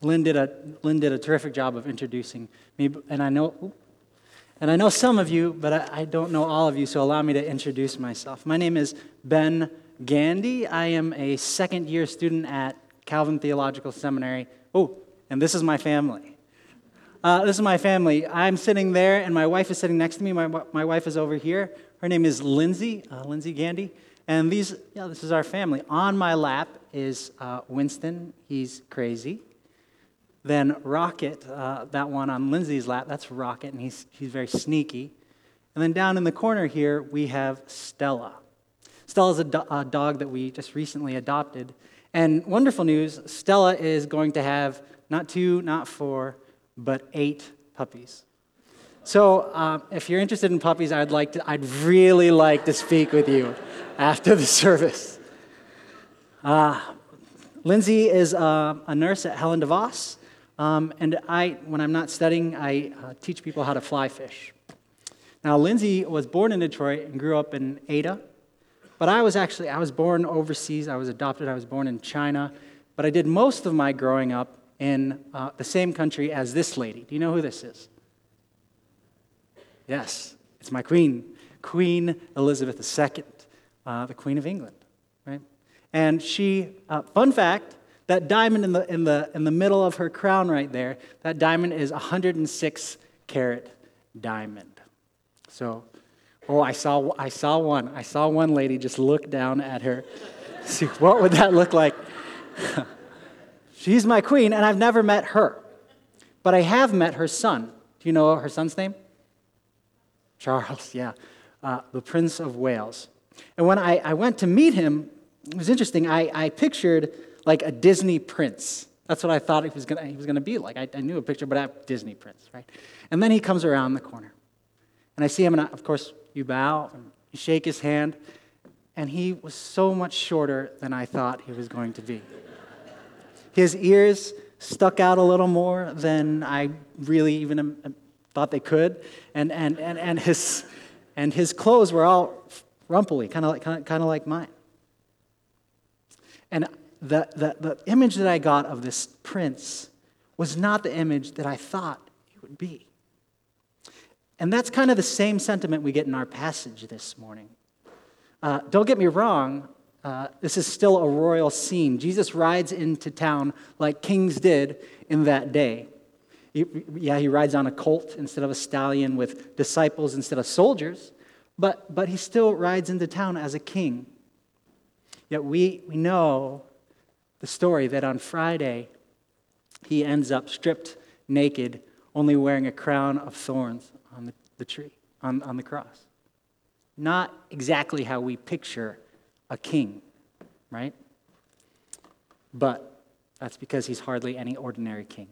Lynn did a Lynn did a terrific job of introducing me, and I know. And I know some of you, but I, I don't know all of you, so allow me to introduce myself. My name is Ben Gandy. I am a second year student at Calvin Theological Seminary. Oh, and this is my family. Uh, this is my family. I'm sitting there, and my wife is sitting next to me. My, my wife is over here. Her name is Lindsay, uh, Lindsay Gandy. And these, yeah, this is our family. On my lap is uh, Winston. He's crazy. Then Rocket, uh, that one on Lindsay's lap, that's Rocket, and he's, he's very sneaky. And then down in the corner here, we have Stella. Stella's a, do- a dog that we just recently adopted. And wonderful news Stella is going to have not two, not four, but eight puppies. So, uh, if you're interested in puppies, I'd like to, I'd really like to speak with you after the service. Uh, Lindsay is uh, a nurse at Helen DeVos, um, and I, when I'm not studying, I uh, teach people how to fly fish. Now, Lindsay was born in Detroit and grew up in Ada, but I was actually I was born overseas. I was adopted. I was born in China, but I did most of my growing up in uh, the same country as this lady. Do you know who this is? Yes, it's my queen, Queen Elizabeth II, uh, the Queen of England? And she, uh, fun fact, that diamond in the, in, the, in the middle of her crown right there, that diamond is 106 carat diamond. So, oh, I saw, I saw one. I saw one lady just look down at her. See, what would that look like? She's my queen, and I've never met her. But I have met her son. Do you know her son's name? Charles, yeah. Uh, the Prince of Wales. And when I, I went to meet him, it was interesting. I, I pictured like a Disney prince. That's what I thought he was gonna, he was gonna be like. I, I knew a picture, but I Disney prince, right? And then he comes around the corner. And I see him, and I, of course, you bow and you shake his hand. And he was so much shorter than I thought he was going to be. His ears stuck out a little more than I really even um, thought they could. And, and, and, and, his, and his clothes were all rumply, kind of like, kind of like mine. And the, the, the image that I got of this prince was not the image that I thought it would be. And that's kind of the same sentiment we get in our passage this morning. Uh, don't get me wrong, uh, this is still a royal scene. Jesus rides into town like kings did in that day. He, yeah, he rides on a colt instead of a stallion with disciples instead of soldiers, but, but he still rides into town as a king. Yet we, we know the story that on Friday, he ends up stripped naked, only wearing a crown of thorns on the, the tree, on, on the cross. Not exactly how we picture a king, right? But that's because he's hardly any ordinary king.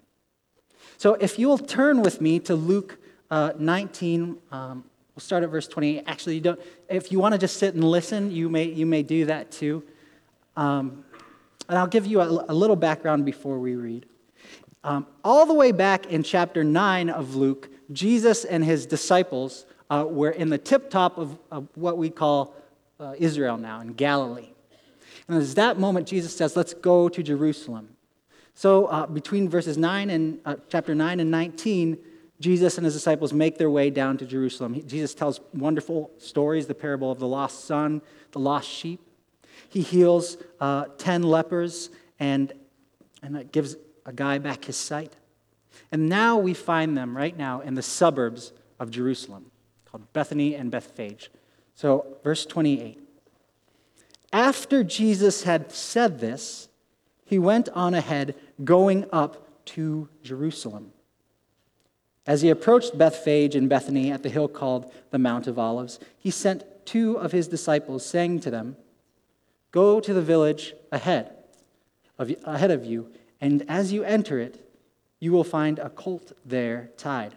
So if you'll turn with me to Luke uh, 19, um, we'll start at verse 28. Actually, you don't, if you want to just sit and listen, you may, you may do that too. Um, and I'll give you a, a little background before we read. Um, all the way back in chapter 9 of Luke, Jesus and his disciples uh, were in the tip top of, of, what we call uh, Israel now, in Galilee. And it's that moment Jesus says, Let's go to Jerusalem. So uh, between verses 9 and uh, chapter 9 and 19, Jesus and his disciples make their way down to Jerusalem. Jesus tells wonderful stories the parable of the lost son, the lost sheep. He heals uh, 10 lepers and, and gives a guy back his sight. And now we find them right now in the suburbs of Jerusalem, called Bethany and Bethphage. So, verse 28. After Jesus had said this, he went on ahead, going up to Jerusalem. As he approached Bethphage and Bethany at the hill called the Mount of Olives, he sent two of his disciples, saying to them, Go to the village ahead of, ahead of you, and as you enter it, you will find a colt there tied,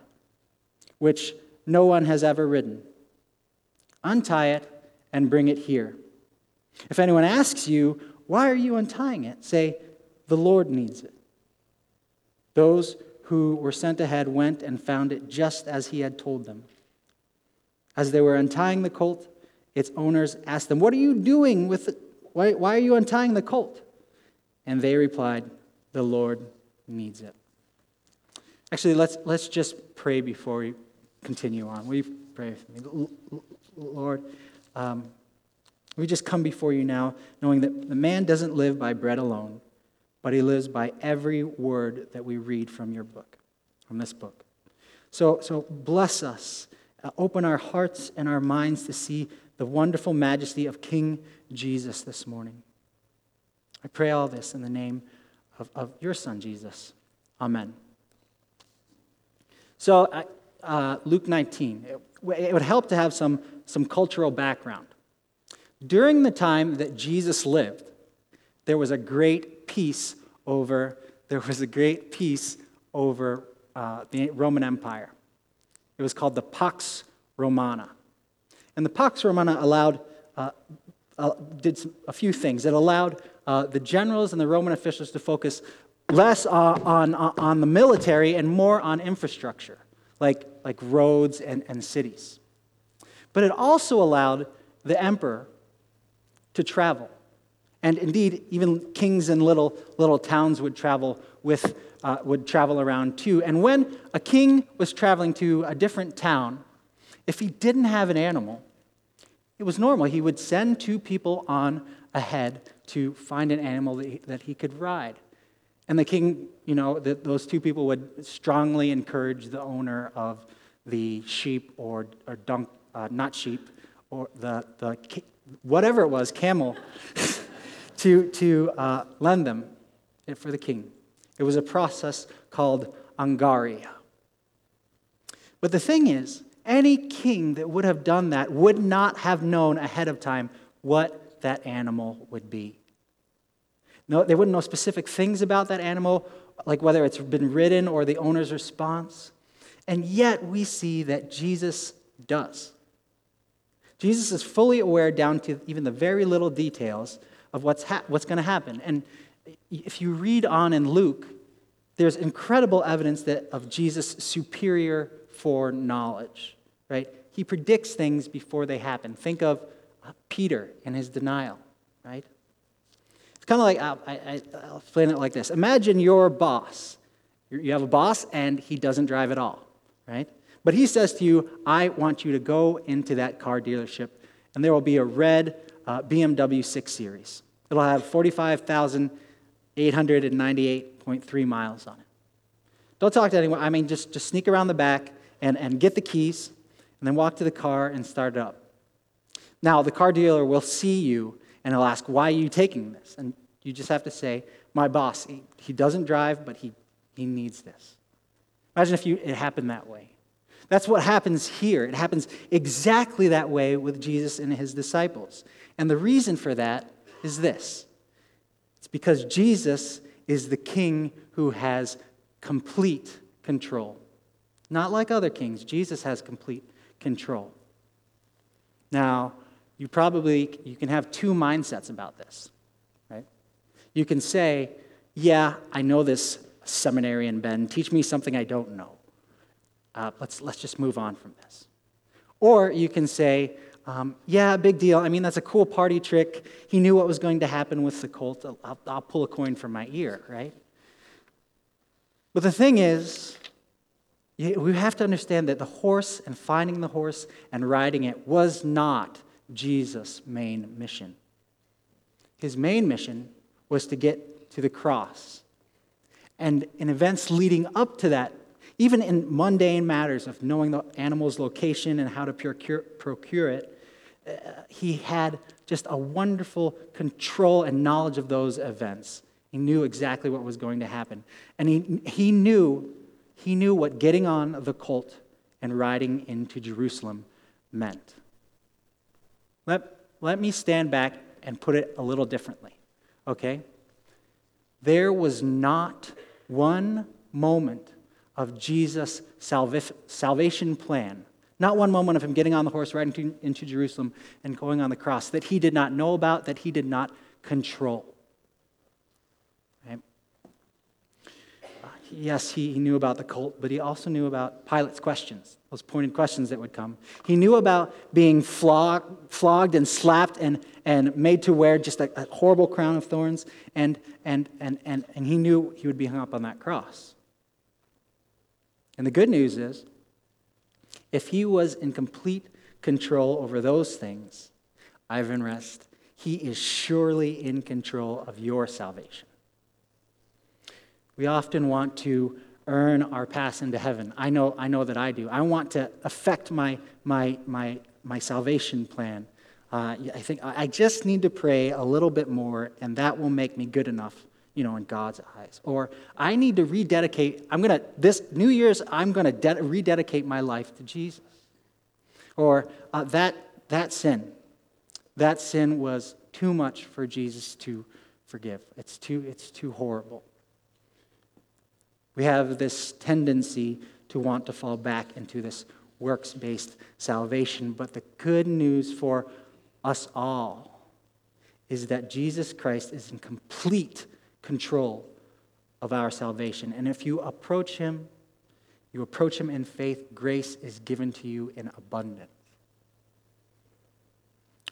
which no one has ever ridden. Untie it and bring it here. If anyone asks you, Why are you untying it? say, The Lord needs it. Those who were sent ahead went and found it just as he had told them. As they were untying the colt, its owners asked them, What are you doing with it? Why, why are you untying the colt? And they replied, the Lord needs it. Actually, let's, let's just pray before we continue on. You pray with me? Lord, um, we just come before you now knowing that the man doesn't live by bread alone, but he lives by every word that we read from your book, from this book. So, so bless us. Uh, open our hearts and our minds to see the wonderful majesty of King Jesus this morning. I pray all this in the name of, of your Son, Jesus. Amen. So, uh, Luke 19, it, it would help to have some, some cultural background. During the time that Jesus lived, there was a great peace over, there was a great peace over uh, the Roman Empire. It was called the Pax Romana. And the Pax Romana allowed, uh, uh, did some, a few things. It allowed uh, the generals and the Roman officials to focus less on, on the military and more on infrastructure, like, like roads and, and cities. But it also allowed the emperor to travel. And indeed, even kings in little, little towns would travel with, uh, would travel around too. And when a king was traveling to a different town, if he didn't have an animal, it was normal. He would send two people on ahead to find an animal that he, that he could ride. And the king, you know, the, those two people would strongly encourage the owner of the sheep or, or dunk, uh, not sheep, or the, the whatever it was, camel, to, to uh, lend them for the king. It was a process called angaria. But the thing is, any king that would have done that would not have known ahead of time what that animal would be. No, they wouldn't know specific things about that animal, like whether it's been ridden or the owner's response. And yet we see that Jesus does. Jesus is fully aware down to even the very little details of what's, ha- what's going to happen. And if you read on in Luke, there's incredible evidence that of Jesus' superior foreknowledge, right? He predicts things before they happen. Think of uh, Peter and his denial, right? It's kind of like, uh, I, will explain it like this Imagine your boss. You have a boss and he doesn't drive at all, right? But he says to you, I want you to go into that car dealership, and there will be a red uh, BMW 6 Series. It'll have 45,898.3 miles on it. Don't talk to anyone. I mean, just, just sneak around the back and, and get the keys, and then walk to the car and start it up. Now, the car dealer will see you and he'll ask, Why are you taking this? And you just have to say, My boss, he, he doesn't drive, but he, he needs this. Imagine if you, it happened that way. That's what happens here. It happens exactly that way with Jesus and his disciples. And the reason for that is this it's because Jesus is the king who has complete control. Not like other kings, Jesus has complete control. Now, you probably you can have two mindsets about this, right? You can say, "Yeah, I know this seminary seminarian Ben. Teach me something I don't know." Uh, let's, let's just move on from this. Or you can say, um, yeah, big deal. I mean, that's a cool party trick. He knew what was going to happen with the colt. I'll, I'll pull a coin from my ear, right? But the thing is, we have to understand that the horse and finding the horse and riding it was not Jesus' main mission. His main mission was to get to the cross. And in events leading up to that even in mundane matters of knowing the animal's location and how to procure, procure it, uh, he had just a wonderful control and knowledge of those events. He knew exactly what was going to happen. And he, he, knew, he knew what getting on the colt and riding into Jerusalem meant. Let, let me stand back and put it a little differently, okay? There was not one moment of Jesus' salvation plan. Not one moment of him getting on the horse, riding to, into Jerusalem, and going on the cross that he did not know about, that he did not control. Yes, he, he knew about the cult, but he also knew about Pilate's questions, those pointed questions that would come. He knew about being flogged, flogged and slapped and, and made to wear just a, a horrible crown of thorns, and, and, and, and, and he knew he would be hung up on that cross. And the good news is, if he was in complete control over those things, Ivanrest, he is surely in control of your salvation. We often want to earn our pass into heaven. I know, I know that I do. I want to affect my, my, my, my salvation plan. Uh, I think I just need to pray a little bit more, and that will make me good enough, you know, in God's eyes. Or I need to rededicate. I'm gonna this New Year's. I'm gonna de- rededicate my life to Jesus. Or uh, that that sin, that sin was too much for Jesus to forgive. It's too it's too horrible. We have this tendency to want to fall back into this works based salvation. But the good news for us all is that Jesus Christ is in complete control of our salvation. And if you approach him, you approach him in faith, grace is given to you in abundance.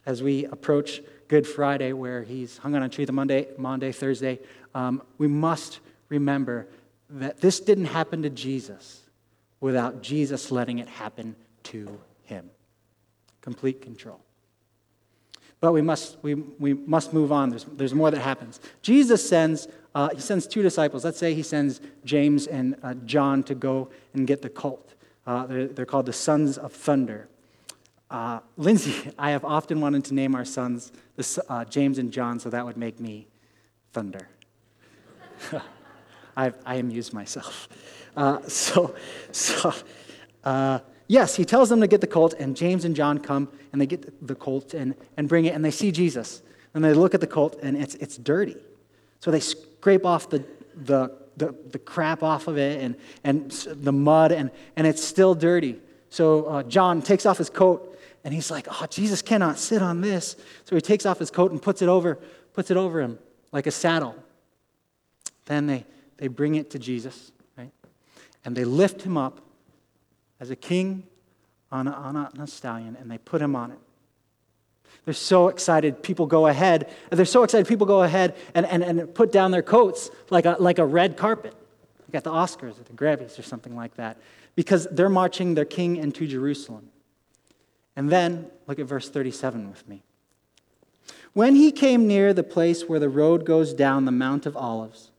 As we approach Good Friday, where he's hung on a tree the Monday, Monday, Thursday, um, we must remember that this didn't happen to Jesus without Jesus letting it happen to him. Complete control. But we must, we, we must move on. There's, there's more that happens. Jesus sends, uh, he sends two disciples. Let's say he sends James and uh, John to go and get the colt. Uh, they're, they're, called the Sons of Thunder. Uh, Lindsay, I have often wanted to name our sons the, uh, James and John, so that would make me Thunder. I, I amuse myself. Uh, so, so uh, yes, he tells them to get the colt, and James and John come and they get the colt and, and bring it, and they see Jesus. And they look at the colt, and it's, it's dirty. So they scrape off the, the, the, the crap off of it and, and the mud, and, and it's still dirty. So uh, John takes off his coat, and he's like, "Oh, Jesus cannot sit on this." So he takes off his coat and puts it over, puts it over him like a saddle. Then they they bring it to Jesus, right? And they lift him up as a king on a, on a, on a stallion, and they put him on it. They're so excited, people go ahead. They're so excited, people go ahead and, and, and put down their coats like a, like a red carpet, like at the Oscars or the Grammys or something like that, because they're marching their king into Jerusalem. And then, look at verse 37 with me. When he came near the place where the road goes down the Mount of Olives,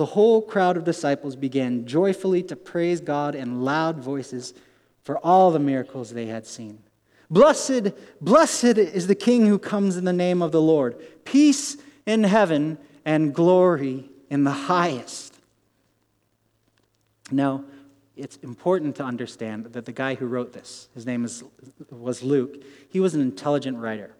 the whole crowd of disciples began joyfully to praise God in loud voices for all the miracles they had seen. Blessed, blessed is the King who comes in the name of the Lord. Peace in heaven and glory in the highest. Now, it's important to understand that the guy who wrote this, his name is, was Luke, he was an intelligent writer.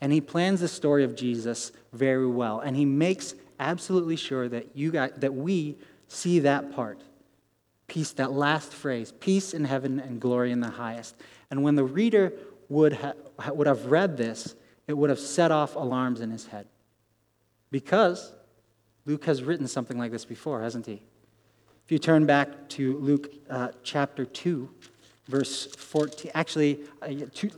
And he plans the story of Jesus very well. And he makes absolutely sure that you got, that we see that part. Peace, that last phrase, peace in heaven and glory in the highest. And when the reader would, ha- would have read this, it would have set off alarms in his head. Because Luke has written something like this before, hasn't he? If you turn back to Luke uh, chapter 2, verse 14, actually, uh,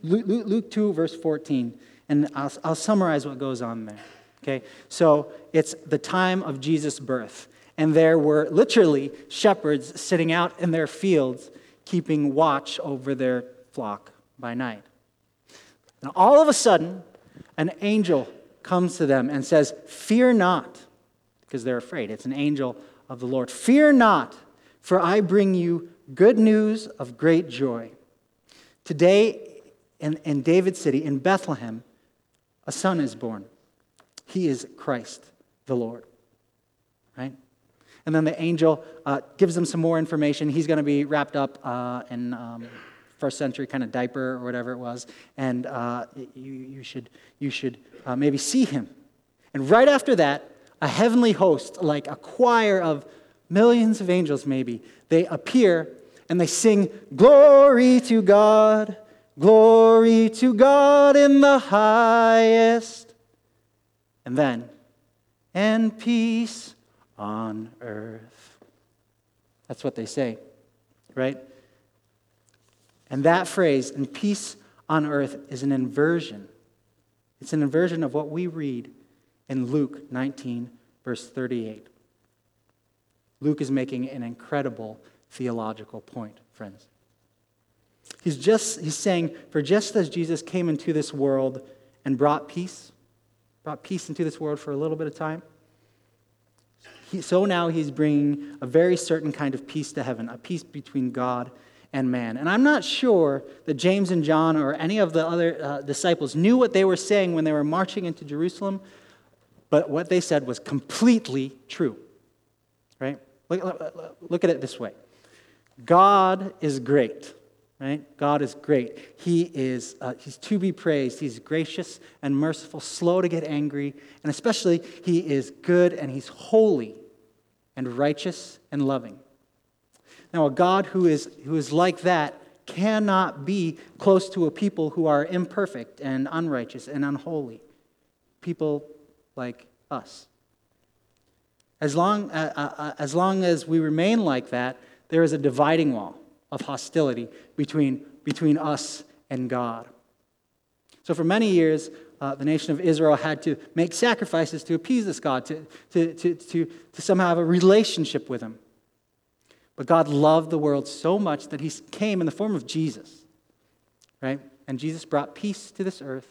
Luke, Luke 2, verse 14, and I'll, I'll summarize what goes on there. Okay? So it's the time of Jesus' birth. And there were literally shepherds sitting out in their fields, keeping watch over their flock by night. And all of a sudden, an angel comes to them and says, Fear not, because they're afraid. It's an angel of the Lord. Fear not, for I bring you good news of great joy. Today, in, in David City, in Bethlehem, a son is born. He is Christ the Lord. Right? And then the angel uh, gives them some more information. He's going to be wrapped up uh, in um, first century kind of diaper or whatever it was, and uh, you, you should, you should uh, maybe see him. And right after that, a heavenly host, like a choir of millions of angels maybe, they appear and they sing, Glory to God, glory to God in the highest and then, and peace on earth. That's what they say, right? And that phrase, and peace on earth, is an inversion. It's an inversion of what we read in Luke 19, verse 38. Luke is making an incredible theological point, friends. He's just he's saying, for just as Jesus came into this world and brought peace, brought peace into this world for a little bit of time, he, so now he's bringing a very certain kind of peace to heaven, a peace between God and man. And I'm not sure that James and John or any of the other uh, disciples knew what they were saying when they were marching into Jerusalem, but what they said was completely true. Right? Look, look at it this way God is great. Right? God is great. He is uh, he's to be praised. He's gracious and merciful, slow to get angry, and especially he is good and he's holy and righteous and loving. Now, a God who is, who is like that cannot be close to a people who are imperfect and unrighteous and unholy. People like us. As long, uh, uh, uh, as long as we remain like that, there is a dividing wall of hostility between, between us and God. So, for many years, uh, the nation of Israel had to make sacrifices to appease this God, to, to, to, to, to somehow have a relationship with Him. But God loved the world so much that He came in the form of Jesus, right? And Jesus brought peace to this earth.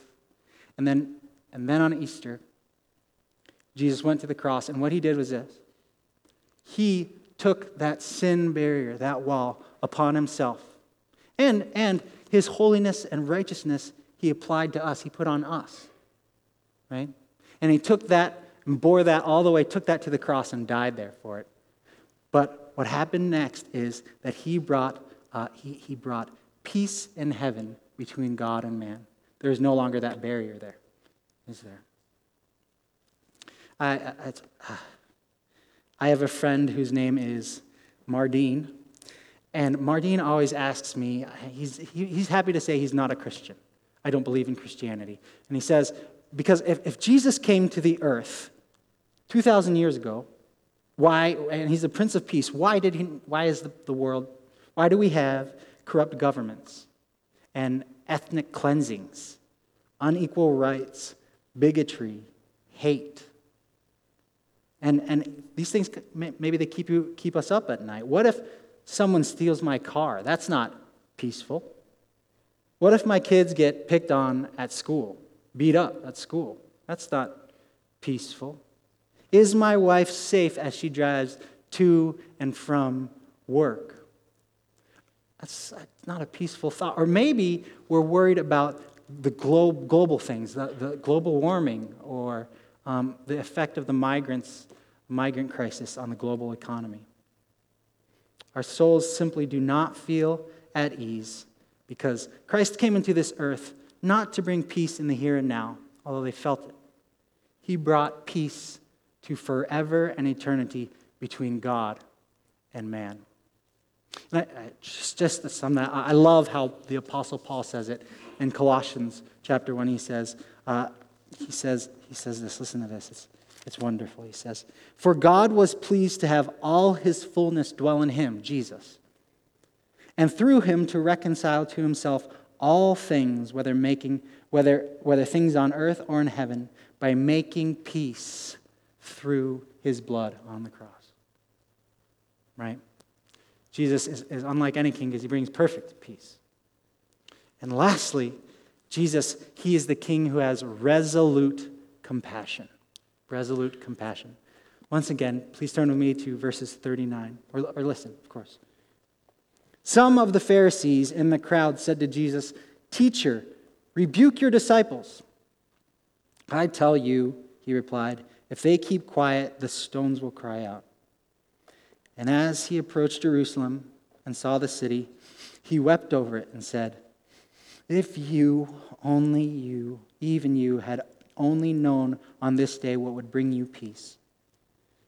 And then, and then on Easter, Jesus went to the cross, and what He did was this He took that sin barrier, that wall, upon Himself. And, and His holiness and righteousness he applied to us, he put on us. Right? And he took that and bore that all the way, took that to the cross and died there for it. But what happened next is that he brought, uh, he, he brought peace in heaven between God and man. There is no longer that barrier there, is there? I, I, I have a friend whose name is Mardine. And Mardine always asks me, he's, he, he's happy to say he's not a Christian. I don't believe in Christianity. And he says, because if, if Jesus came to the earth 2,000 years ago, why, and he's the Prince of Peace, why, did he, why is the, the world, why do we have corrupt governments and ethnic cleansings, unequal rights, bigotry, hate? And, and these things, maybe they keep, you, keep us up at night. What if someone steals my car? That's not peaceful. What if my kids get picked on at school, beat up at school? That's not peaceful. Is my wife safe as she drives to and from work? That's not a peaceful thought. Or maybe we're worried about the global global things, the, the global warming, or um, the effect of the migrants, migrant crisis on the global economy. Our souls simply do not feel at ease because Christ came into this earth not to bring peace in the here and now, although they felt it. He brought peace to forever and eternity between God and man. And I, I, just, just to sum that, I love how the Apostle Paul says it in Colossians chapter 1. He says, uh, he says, he says this, listen to this. It's, it's wonderful. He says, For God was pleased to have all his fullness dwell in him, Jesus and through him to reconcile to himself all things, whether making whether whether things on earth or in heaven, by making peace through his blood on the cross. Right? Jesus is, is unlike any king because he brings perfect peace. And lastly, Jesus, he is the king who has resolute compassion. Resolute compassion. Once again, please turn with me to verses 39, or, or listen, of course. Some of the Pharisees in the crowd said to Jesus, Teacher, rebuke your disciples. I tell you, he replied, if they keep quiet, the stones will cry out. And as he approached Jerusalem and saw the city, he wept over it and said, If you, only you, even you, had only known on this day what would bring you peace.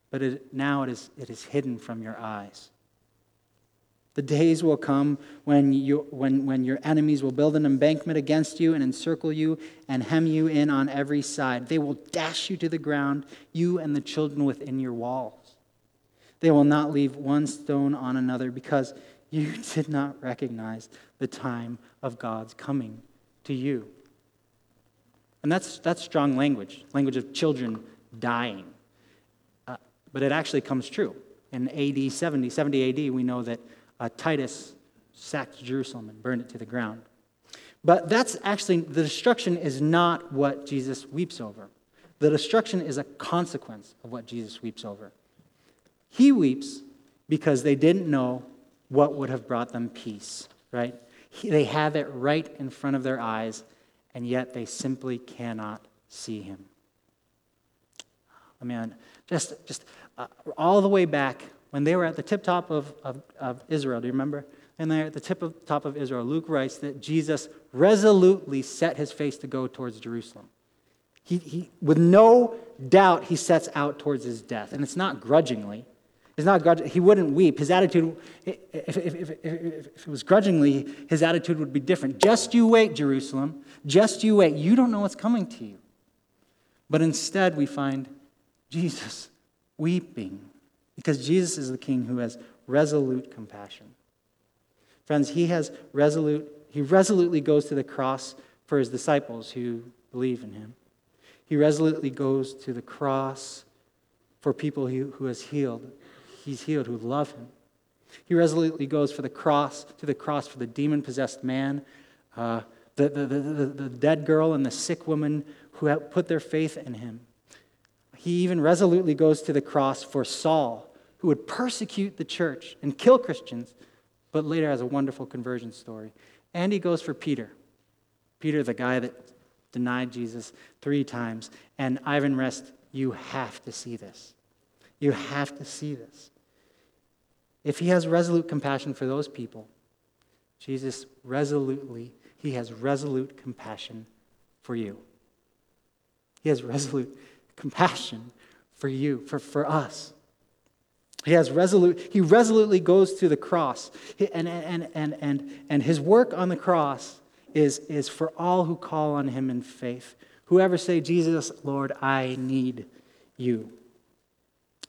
But it, now it is, it is hidden from your eyes. The days will come when, you, when, when your enemies will build an embankment against you and encircle you and hem you in on every side. They will dash you to the ground, you and the children within your walls. They will not leave one stone on another because you did not recognize the time of God's coming to you. And that's, that's strong language, language of children dying. Uh, but it actually comes true. In AD 70, 70 AD, we know that uh, Titus sacked Jerusalem and burned it to the ground. But that's actually, the destruction is not what Jesus weeps over. The destruction is a consequence of what Jesus weeps over. He weeps because they didn't know what would have brought them peace, right? He, they have it right in front of their eyes, and yet they simply cannot see him. I mean, just, just uh, all the way back when they were at the tip top of, of, of Israel, do you remember? And they're at the tip of, top of Israel. Luke writes that Jesus resolutely set his face to go towards Jerusalem. He, he, with no doubt, he sets out towards his death. And it's not grudgingly. It's not grudging. He wouldn't weep. His attitude, if, if, if, if, it was grudgingly, his attitude would be different. Just you wait, Jerusalem. Just you wait. You don't know what's coming to you. But instead, we find Jesus weeping because Jesus is the king who has resolute compassion. Friends, he has resolute, he resolutely goes to the cross for his disciples who believe in him. He resolutely goes to the cross for people who, who has healed. He's healed who love him. He resolutely goes for the cross, to the cross for the demon possessed man, uh, the, the, the, the, dead girl and the sick woman who have put their faith in him. He even resolutely goes to the cross for Saul, who would persecute the church and kill Christians, but later has a wonderful conversion story. And he goes for Peter. Peter, the guy that denied Jesus three times. And Ivanrest, you have to see this. You have to see this. If he has resolute compassion for those people, Jesus resolutely, he has resolute compassion for you. He has resolute compassion for you, for, for us. He has resolute, he resolutely goes to the cross. And, and, and, and, and his work on the cross is, is for all who call on him in faith. Whoever say, Jesus, Lord, I need you.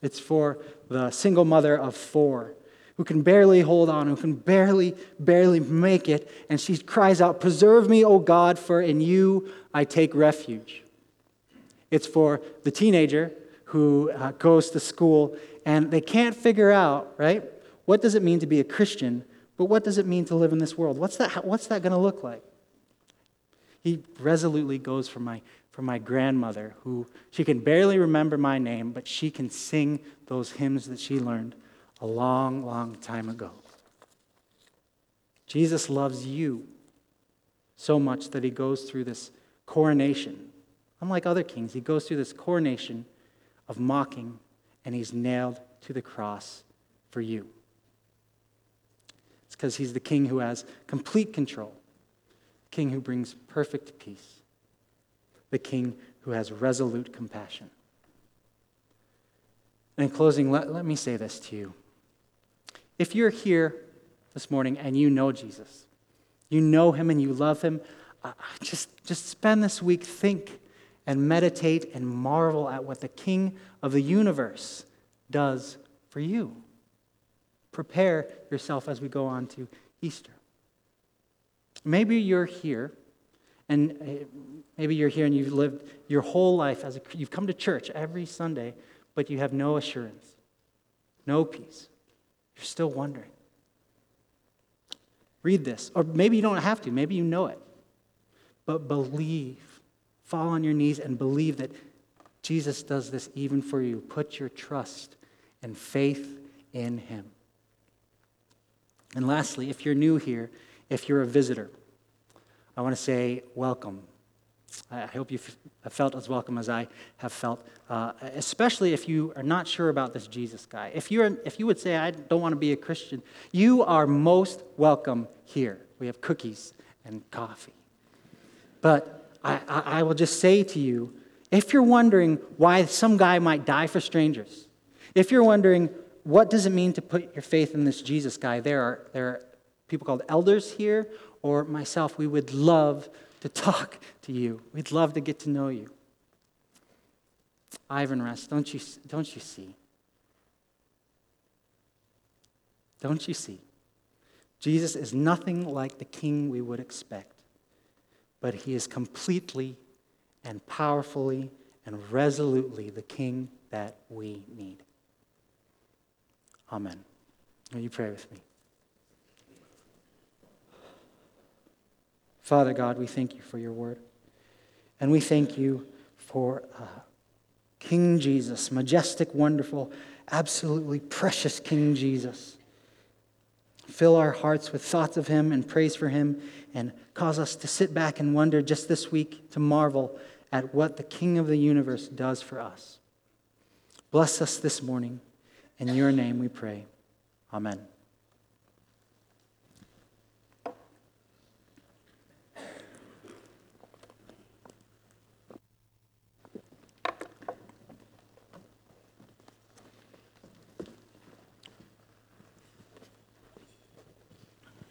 It's for the single mother of four who can barely hold on, who can barely, barely make it. And she cries out, Preserve me, O God, for in you I take refuge. It's for the teenager who uh, goes to school and they can't figure out, right? What does it mean to be a Christian, but what does it mean to live in this world? What's that, what's that going to look like? He resolutely goes for my, for my grandmother, who she can barely remember my name, but she can sing those hymns that she learned a long, long time ago. Jesus loves you so much that he goes through this coronation Unlike other kings, he goes through this coronation of mocking and he's nailed to the cross for you. It's because he's the king who has complete control, the king who brings perfect peace, the king who has resolute compassion. And in closing, let, let me say this to you. If you're here this morning and you know Jesus, you know him and you love him, uh, just, just spend this week, think and meditate and marvel at what the King of the universe does for you. Prepare yourself as we go on to Easter. Maybe you're here, and uh, maybe you're here and you've lived your whole life as a, you've come to church every Sunday, but you have no assurance, no peace. You're still wondering. Read this, or maybe you don't have to, maybe you know it, but believe fall on your knees and believe that Jesus does this even for you. Put your trust and faith in him. And lastly, if you're new here, if you're a visitor, I want to say welcome. I hope you have felt as welcome as I have felt, uh, especially if you are not sure about this Jesus guy. If, you're, if you would say, I don't want to be a Christian, you are most welcome here. We have cookies and coffee. But I, I, I will just say to you if you're wondering why some guy might die for strangers, if you're wondering what does it mean to put your faith in this Jesus guy, there are, there are people called elders here, or myself, we would love to talk to you. We'd love to get to know you. Ivanrest, don't you, don't you see? Don't you see? Jesus is nothing like the king we would expect, but he is completely and powerfully and resolutely the king that we need. Amen. Will you pray with me? Father God, we thank you for your word. And we thank you for uh, King Jesus, majestic, wonderful, absolutely precious King Jesus. Fill our hearts with thoughts of him and praise for him, and cause us to sit back and wonder just this week to marvel at what the King of the universe does for us. Bless us this morning. In your name we pray. Amen.